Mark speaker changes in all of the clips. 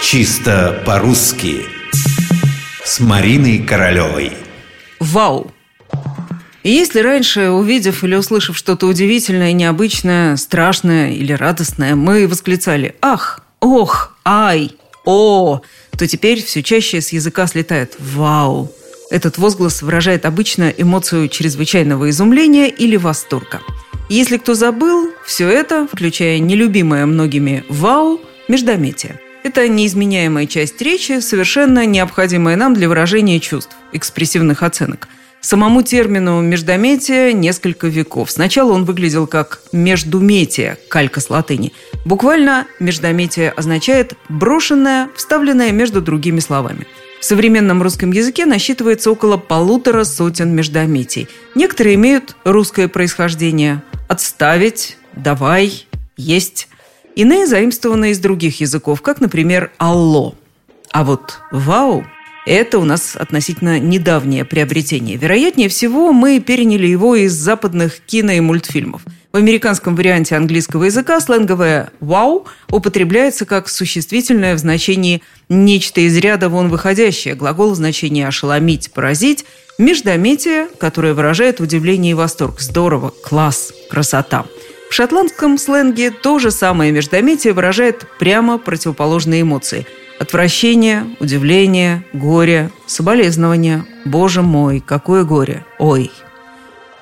Speaker 1: Чисто по-русски С Мариной Королевой
Speaker 2: Вау! И если раньше, увидев или услышав что-то удивительное, необычное, страшное или радостное, мы восклицали «Ах! Ох! Ай! О!», то теперь все чаще с языка слетает «Вау!». Этот возглас выражает обычно эмоцию чрезвычайного изумления или восторга. Если кто забыл, все это, включая нелюбимое многими «Вау!», междометие. Это неизменяемая часть речи, совершенно необходимая нам для выражения чувств, экспрессивных оценок – Самому термину «междометие» несколько веков. Сначала он выглядел как «междуметие», калька с латыни. Буквально «междометие» означает «брошенное, вставленное между другими словами». В современном русском языке насчитывается около полутора сотен междометий. Некоторые имеют русское происхождение «отставить», «давай», «есть». Иные заимствованы из других языков, как, например, «алло». А вот «вау» Это у нас относительно недавнее приобретение. Вероятнее всего, мы переняли его из западных кино и мультфильмов. В американском варианте английского языка сленговое «вау» употребляется как существительное в значении «нечто из ряда вон выходящее», глагол в значении «ошеломить», «поразить», междометие, которое выражает удивление и восторг. Здорово, класс, красота. В шотландском сленге то же самое междометие выражает прямо противоположные эмоции – Отвращение, удивление, горе, соболезнование. Боже мой, какое горе! Ой!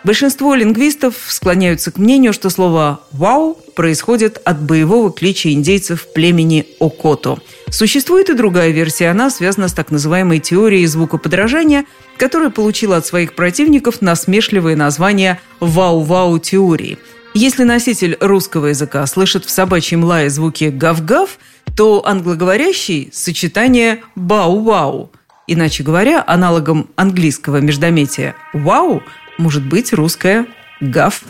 Speaker 2: Большинство лингвистов склоняются к мнению, что слово «вау» происходит от боевого клича индейцев племени Окото. Существует и другая версия, она связана с так называемой теорией звукоподражания, которая получила от своих противников насмешливое название «вау-вау теории». Если носитель русского языка слышит в собачьем лае звуки «гав-гав», то англоговорящий – сочетание «бау-вау». Иначе говоря, аналогом английского междометия «вау» может быть русское «гав».